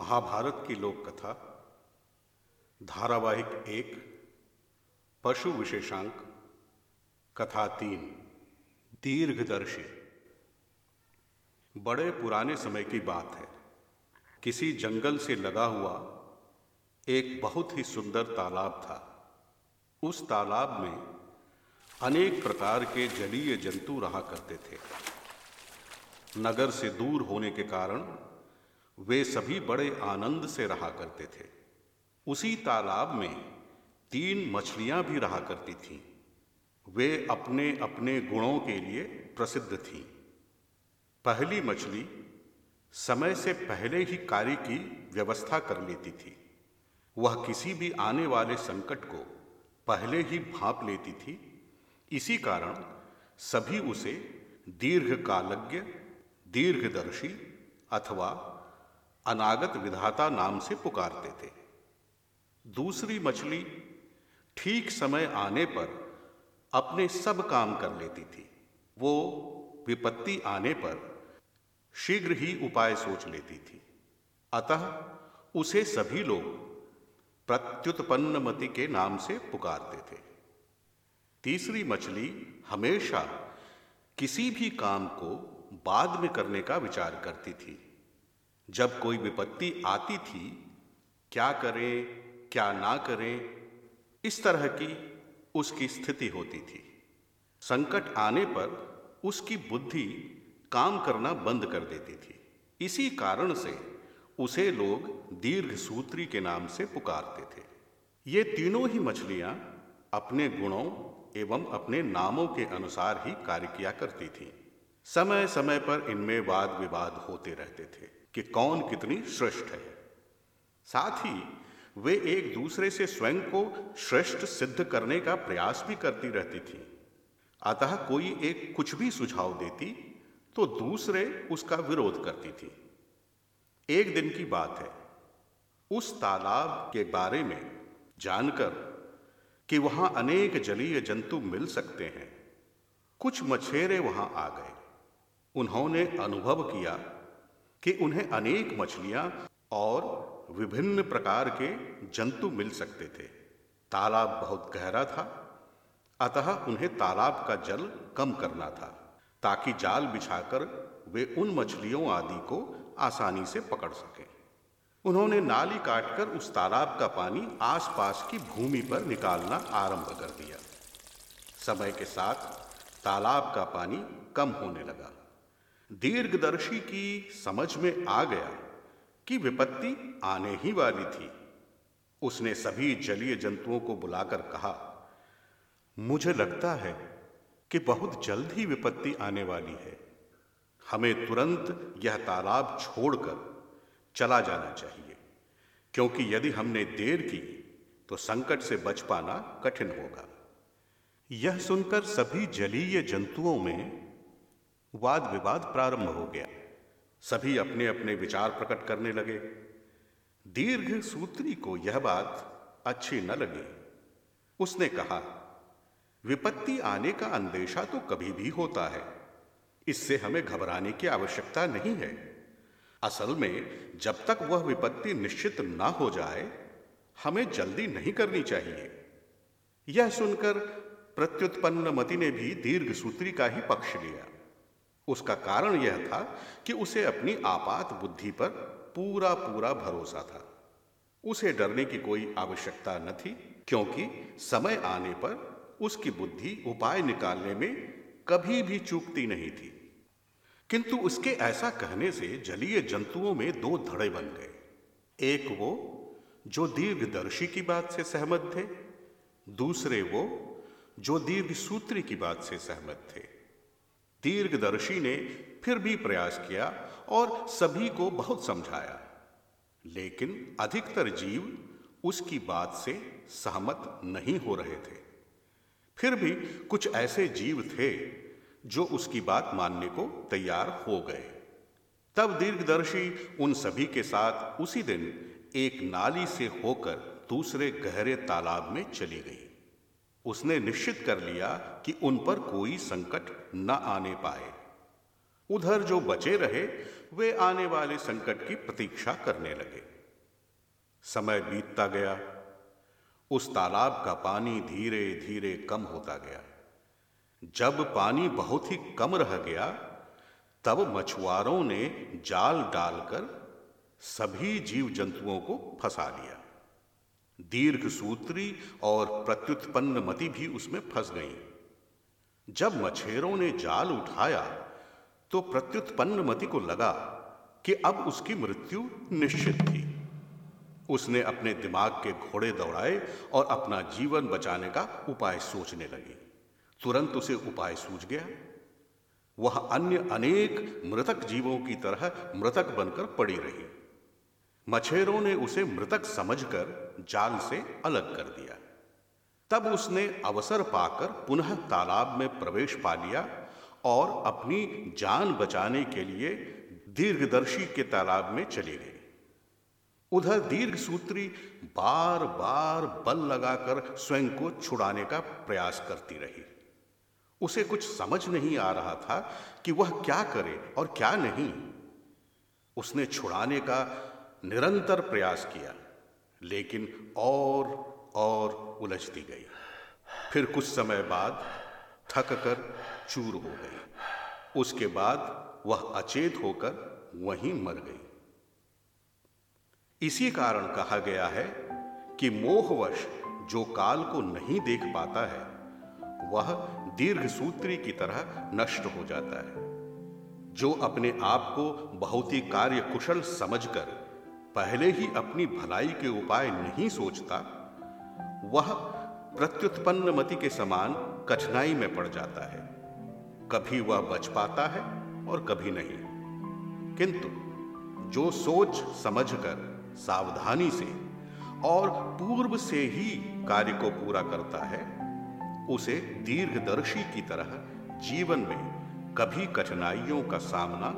महाभारत की लोक कथा धारावाहिक एक, पशु विशेषांक, कथा तीन, दीर्घदर्शी। बड़े पुराने समय की बात है। किसी जंगल से लगा हुआ एक बहुत ही सुंदर तालाब था। उस तालाब में अनेक प्रकार के जलीय जंतु रहा करते थे। नगर से दूर होने के कारण वे सभी बड़े आनंद से रहा करते थे। उसी तालाब में तीन मछलियाँ भी रहा करती थीं। वे अपने अपने गुणों के लिए प्रसिद्ध थीं। पहली मछली समय से पहले ही कार्य की व्यवस्था कर लेती थी। वह किसी भी आने वाले संकट को पहले ही भाप लेती थी। इसी कारण सभी उसे दीर्घकालज्ञ, दीर्घदर्शी अथवा अनागत विधाता नाम से पुकारते थे। दूसरी मछली ठीक समय आने पर अपने सब काम कर लेती थी। वो विपत्ति आने पर शीघ्र ही उपाय सोच लेती थी। अतः उसे सभी लोग प्रत्युत्पन्नमति के नाम से पुकारते थे। तीसरी मछली हमेशा किसी भी काम को बाद में करने का विचार करती थी। जब कोई विपत्ति आती थी, क्या करें, क्या ना करें, इस तरह की उसकी स्थिति होती थी। संकट आने पर उसकी बुद्धि काम करना बंद कर देती थी। इसी कारण से उसे लोग दीर्घ सूत्री के नाम से पुकारते थे। ये तीनों ही मछलियाँ अपने गुणों एवं अपने नामों के अनुसार ही कार्य किया करती थीं। समय समय पर इनमें वाद विवाद होते रहते थे। कि कौन कितनी श्रेष्ठ है। साथ ही वे एक दूसरे से स्वयं को श्रेष्ठ सिद्ध करने का प्रयास भी करती रहती थी। अतः कोई एक कुछ भी सुझाव देती तो दूसरे उसका विरोध करती थी। एक दिन की बात है। उस तालाब के बारे में जानकर कि वहाँ अनेक जलीय जंतु मिल सकते हैं। कुछ मछेरे वहाँ आ गए। उन्होंने अनुभव किया कि उन्हें अनेक मछलियाँ और विभिन्न प्रकार के जंतु मिल सकते थे। तालाब बहुत गहरा था, अतः उन्हें तालाब का जल कम करना था, ताकि जाल बिछाकर वे उन मछलियों आदि को आसानी से पकड़ सकें। उन्होंने नाली काटकर उस तालाब का पानी आसपास की भूमि पर निकालना आरंभ कर दिया। समय के साथ तालाब का पानी कम होने लगा। दीर्घदर्शी की समझ में आ गया कि विपत्ति आने ही वाली थी। उसने सभी जलीय जंतुओं को बुलाकर कहा, मुझे लगता है कि बहुत जल्द ही विपत्ति आने वाली है। हमें तुरंत यह तालाब छोड़कर चला जाना चाहिए, क्योंकि यदि हमने देर की तो संकट से बच पाना कठिन होगा। यह सुनकर सभी जलीय जंतुओं में वाद विवाद प्रारंभ हो गया। सभी अपने अपने विचार प्रकट करने लगे। दीर्घ सूत्री को यह बात अच्छी न लगी। उसने कहा, विपत्ति आने का अंदेशा तो कभी भी होता है। इससे हमें घबराने की आवश्यकता नहीं है। असल में, जब तक वह विपत्ति निश्चित ना हो जाए, हमें जल्दी नहीं करनी चाहिए। यह सुनकर प्रत्युत्पन्न मति ने भी दीर्घ सूत्री का ही पक्ष लिया। उसका कारण यह था कि उसे अपनी आपात बुद्धि पर पूरा पूरा भरोसा था। उसे डरने की कोई आवश्यकता न थी, क्योंकि समय आने पर उसकी बुद्धि उपाय निकालने में कभी भी चूकती नहीं थी। किंतु उसके ऐसा कहने से जलीय जंतुओं में दो धड़े बन गए। एक वो, जो दीर्घदर्शी की बात से सहमत थे, दूसरे वो, जो दीर्घ सूत्री की बात से सहमत थे। दीर्घदर्शी ने फिर भी प्रयास किया और सभी को बहुत समझाया। लेकिन अधिकतर जीव उसकी बात से सहमत नहीं हो रहे थे। फिर भी कुछ ऐसे जीव थे जो उसकी बात मानने को तैयार हो गए। तब दीर्घदर्शी उन सभी के साथ उसी दिन एक नाली से होकर दूसरे गहरे तालाब में चली गई। उसने निश्चित कर लिया कि उन पर कोई संकट न आने पाए। उधर जो बचे रहे, वे आने वाले संकट की प्रतीक्षा करने लगे। समय बीतता गया। उस तालाब का पानी धीरे धीरे कम होता गया। जब पानी बहुत ही कम रह गया, तब मछुआरों ने जाल डालकर सभी जीव जंतुओं को फंसा लिया। दीर्घ सूत्री और प्रत्युत्पन्न मति भी उसमें फंस गई। जब मछेरों ने जाल उठाया तो प्रत्युत्पन्न मति को लगा कि अब उसकी मृत्यु निश्चित थी। उसने अपने दिमाग के घोड़े दौड़ाए और अपना जीवन बचाने का उपाय सोचने लगी। तुरंत उसे उपाय सूझ गया। वह अन्य अनेक मृतक जीवों की तरह मृतक बनकर पड़ी रही। मछेरों ने उसे मृतक समझकर जाल से अलग कर दिया। तब उसने अवसर पाकर पुनः तालाब में प्रवेश पा लिया और अपनी जान बचाने के लिए दीर्घदर्शी के तालाब में चली गई। उधर दीर्घ सूत्री बार बार बल लगाकर स्वयं को छुड़ाने का प्रयास करती रही। उसे कुछ समझ नहीं आ रहा था कि वह क्या करे और क्या नहीं। उसने छुड़ाने का निरंतर प्रयास किया, लेकिन और और उलझती गई। फिर कुछ समय बाद थक कर चूर हो गई। उसके बाद वह अचेत होकर वहीं मर गई। इसी कारण कहा गया है कि मोहवश जो काल को नहीं देख पाता है, वह दीर्घ सूत्री की तरह नष्ट हो जाता है, जो अपने आप को बहुत ही कार्य कुशल समझकर पहले ही अपनी भलाई के उपाय नहीं सोचता, वह प्रत्युत्पन्न मति के समान कठिनाई में पड़ जाता है। कभी वह बच पाता है और कभी नहीं। किंतु जो सोच समझकर, सावधानी से और पूर्व से ही कार्य को पूरा करता है, उसे दीर्घदर्शी की तरह जीवन में कभी कठिनाइयों का सामना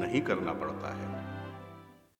नहीं करना पड़ता है।